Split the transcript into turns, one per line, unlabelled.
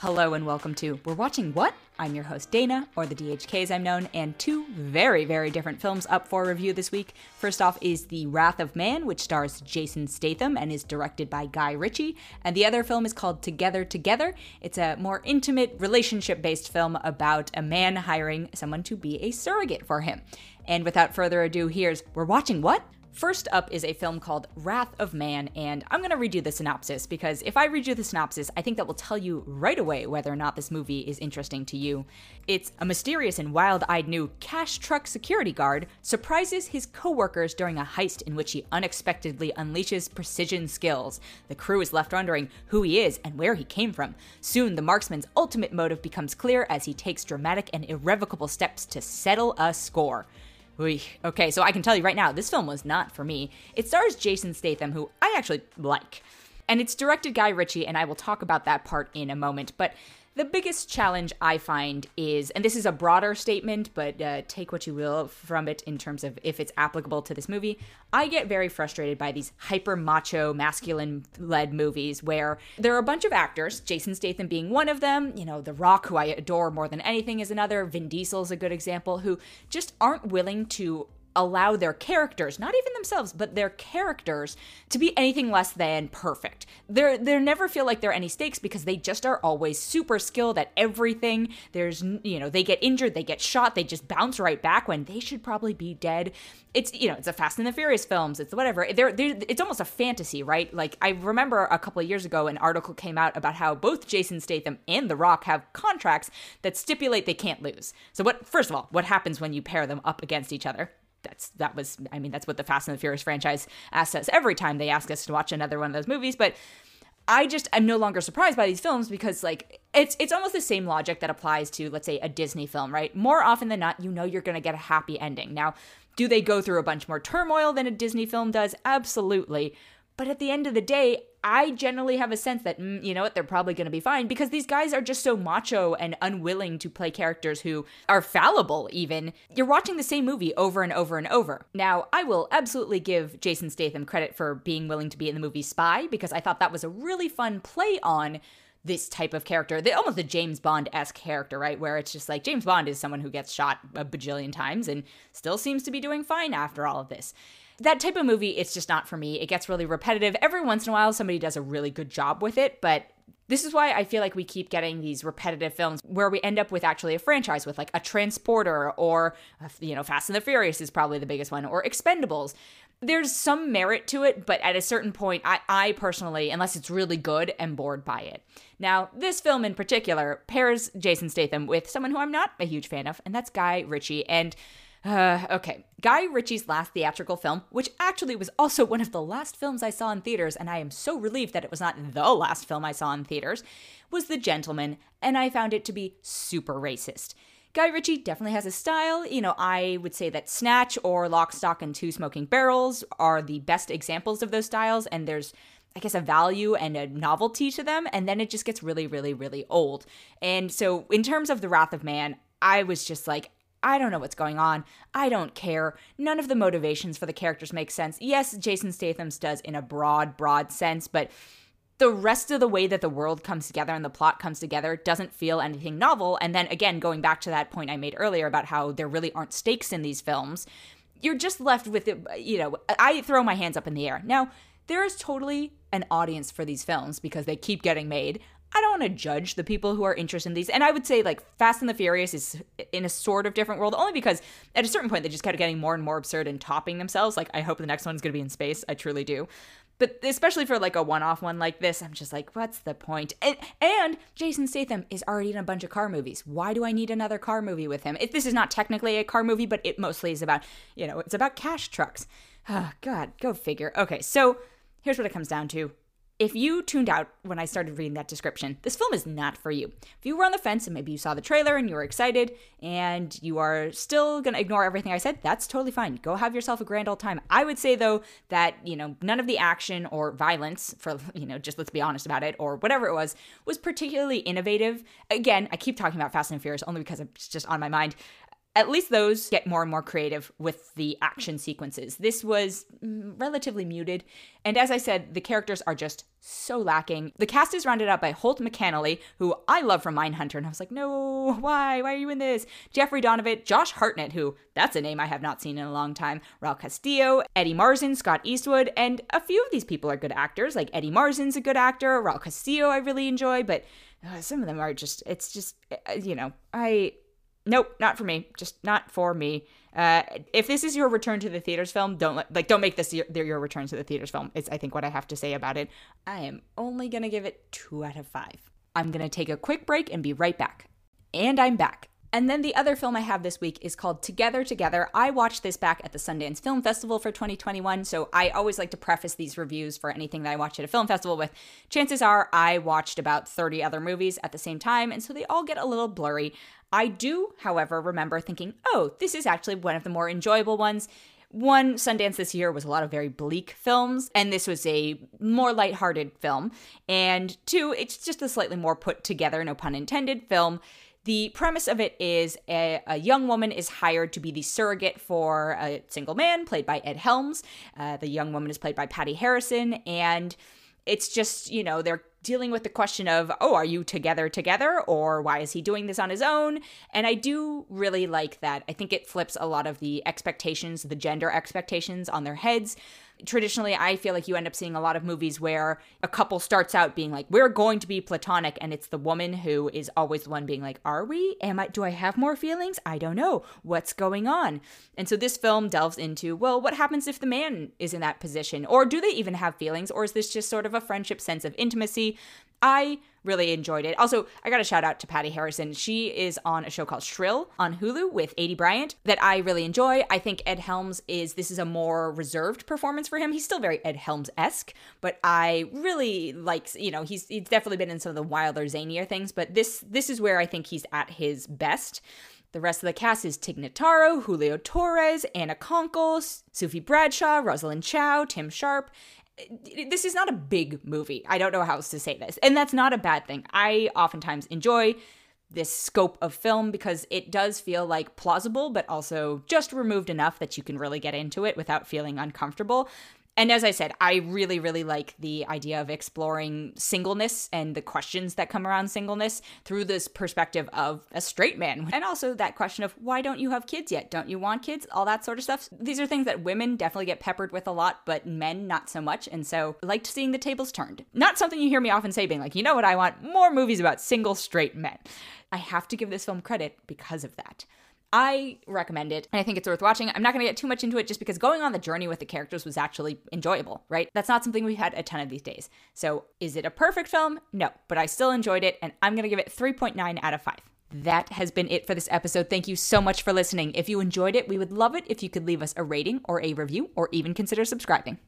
Hello and welcome to We're Watching What? I'm your host Dana, or the DHK as I'm known, and two very, very different films up for review this week. First off is The Wrath of Man, which stars Jason Statham and is directed by Guy Ritchie, and the other film is called Together Together. It's a more intimate, relationship based film about a man hiring someone to be a surrogate for him. And without further ado, here's We're Watching What? First up is a film called Wrath of Man, and I'm going to read you the synopsis because if I read you the synopsis, I think that will tell you right away whether or not this movie is interesting to you. It's a mysterious and wild eyed new cash truck security guard surprises his coworkers during a heist in which he unexpectedly unleashes precision skills. The crew is left wondering who he is and where he came from. Soon, the marksman's ultimate motive becomes clear as he takes dramatic and irrevocable steps to settle a score. Okay, so I can tell you right now, this film was not for me. It stars Jason Statham, who I actually like. And it's directed Guy Ritchie, and I will talk about that part in a moment. But the biggest challenge I find is, and this is a broader statement, but uh, take what you will from it in terms of if it's applicable to this movie. I get very frustrated by these hyper macho, masculine led movies where there are a bunch of actors, Jason Statham being one of them, you know, The Rock, who I adore more than anything, is another, Vin Diesel's a good example, who just aren't willing to allow their characters, not even themselves, but their characters to be anything less than perfect. They're they never feel like there are any stakes because they just are always super skilled at everything. There's you know, they get injured, they get shot, they just bounce right back when they should probably be dead. It's you know, it's a Fast and the Furious films, it's whatever. They're, they're it's almost a fantasy, right? Like I remember a couple of years ago an article came out about how both Jason Statham and The Rock have contracts that stipulate they can't lose. So what first of all, what happens when you pair them up against each other? That's that was I mean that's what the Fast and the Furious franchise asks us every time they ask us to watch another one of those movies but I just I'm no longer surprised by these films because like it's it's almost the same logic that applies to let's say a Disney film, right? More often than not, you know you're going to get a happy ending. Now, do they go through a bunch more turmoil than a Disney film does? Absolutely. But at the end of the day, I generally have a sense that, mm, you know what, they're probably going to be fine because these guys are just so macho and unwilling to play characters who are fallible, even. You're watching the same movie over and over and over. Now, I will absolutely give Jason Statham credit for being willing to be in the movie Spy because I thought that was a really fun play on this type of character, the, almost a James Bond esque character, right? Where it's just like James Bond is someone who gets shot a bajillion times and still seems to be doing fine after all of this that type of movie, it's just not for me. It gets really repetitive. Every once in a while, somebody does a really good job with it, but this is why I feel like we keep getting these repetitive films where we end up with actually a franchise with like a transporter or, uh, you know, Fast and the Furious is probably the biggest one, or Expendables. There's some merit to it, but at a certain point, I, I personally, unless it's really good, am bored by it. Now, this film in particular pairs Jason Statham with someone who I'm not a huge fan of, and that's Guy Ritchie. And uh, okay. Guy Ritchie's last theatrical film, which actually was also one of the last films I saw in theaters, and I am so relieved that it was not the last film I saw in theaters, was The Gentleman, and I found it to be super racist. Guy Ritchie definitely has a style. You know, I would say that Snatch or Lock, Stock, and Two Smoking Barrels are the best examples of those styles, and there's I guess a value and a novelty to them, and then it just gets really, really, really old. And so, in terms of The Wrath of Man, I was just like, I don't know what's going on. I don't care. None of the motivations for the characters make sense. Yes, Jason Statham's does in a broad, broad sense, but the rest of the way that the world comes together and the plot comes together doesn't feel anything novel. And then again, going back to that point I made earlier about how there really aren't stakes in these films, you're just left with. You know, I throw my hands up in the air. Now, there is totally an audience for these films because they keep getting made. I don't want to judge the people who are interested in these. And I would say like Fast and the Furious is in a sort of different world, only because at a certain point they just kept getting more and more absurd and topping themselves. Like I hope the next one's gonna be in space. I truly do. But especially for like a one-off one like this, I'm just like, what's the point? And, and Jason Statham is already in a bunch of car movies. Why do I need another car movie with him? If this is not technically a car movie, but it mostly is about, you know, it's about cash trucks. Oh, God, go figure. Okay, so here's what it comes down to if you tuned out when I started reading that description, this film is not for you. If you were on the fence and maybe you saw the trailer and you were excited and you are still going to ignore everything I said, that's totally fine. Go have yourself a grand old time. I would say though that, you know, none of the action or violence for, you know, just let's be honest about it or whatever it was was particularly innovative. Again, I keep talking about Fast and Furious only because it's just on my mind. At least those get more and more creative with the action sequences. This was mm, relatively muted, and as I said, the characters are just so lacking. The cast is rounded out by Holt McCallany, who I love from Mindhunter, and I was like, no, why? Why are you in this? Jeffrey Donovan, Josh Hartnett, who that's a name I have not seen in a long time, Raul Castillo, Eddie Marsan, Scott Eastwood, and a few of these people are good actors. Like Eddie Marsan's a good actor, Raul Castillo I really enjoy, but uh, some of them are just, it's just, uh, you know, I nope, not for me. Just not for me. Uh, if this is your return to the theaters film, don't like don't make this your, your return to the theaters film. It's I think what I have to say about it. I am only gonna give it two out of five. I'm gonna take a quick break and be right back. And I'm back. And then the other film I have this week is called Together Together. I watched this back at the Sundance Film Festival for 2021, so I always like to preface these reviews for anything that I watch at a film festival with. Chances are I watched about 30 other movies at the same time, and so they all get a little blurry. I do, however, remember thinking, oh, this is actually one of the more enjoyable ones. One, Sundance this year was a lot of very bleak films, and this was a more lighthearted film. And two, it's just a slightly more put together, no pun intended, film. The premise of it is a, a, young woman is hired to be the surrogate for a single man, played by Ed Helms. Uh, the young woman is played by Patty Harrison, and it's just, you know, they're dealing with the question of, oh, are you together together? Or why is he doing this on his own? And I do really like that. I think it flips a lot of the expectations, the gender expectations on their heads. Traditionally I feel like you end up seeing a lot of movies where a couple starts out being like we're going to be platonic and it's the woman who is always the one being like are we? Am I do I have more feelings? I don't know. What's going on? And so this film delves into well what happens if the man is in that position? Or do they even have feelings? Or is this just sort of a friendship sense of intimacy I really enjoyed it. Also, I got a shout out to Patty Harrison. She is on a show called Shrill on Hulu with Aidy Bryant that I really enjoy. I think Ed Helms is this is a more reserved performance for him. He's still very Ed Helms esque, but I really like you know he's he's definitely been in some of the wilder zanier things, but this this is where I think he's at his best. The rest of the cast is Tig Notaro, Julio Torres, Anna Konkle, Sufe Bradshaw, Rosalind Chao, Timm Sharp, this is not a big movie. I don't know how else to say this. And that's not a bad thing. I oftentimes enjoy this scope of film because it does feel like plausible, but also just removed enough that you can really get into it without feeling uncomfortable. And as I said, I really, really like the idea of exploring singleness and the questions that come around singleness through this perspective of a straight man. And also that question of why don't you have kids yet? Don't you want kids? All that sort of stuff. These are things that women definitely get peppered with a lot, but men not so much. And so liked seeing the tables turned. Not something you hear me often say, being like, you know what, I want more movies about single straight men. I have to give this film credit because of that. I recommend it, and I think it's worth watching. I'm not going to get too much into it just because going on the journey with the characters was actually enjoyable, right? That's not something we've had a ton of these days. So, is it a perfect film? No, but I still enjoyed it, and I'm going to give it 3.9 out of 5. That has been it for this episode. Thank you so much for listening. If you enjoyed it, we would love it if you could leave us a rating or a review or even consider subscribing.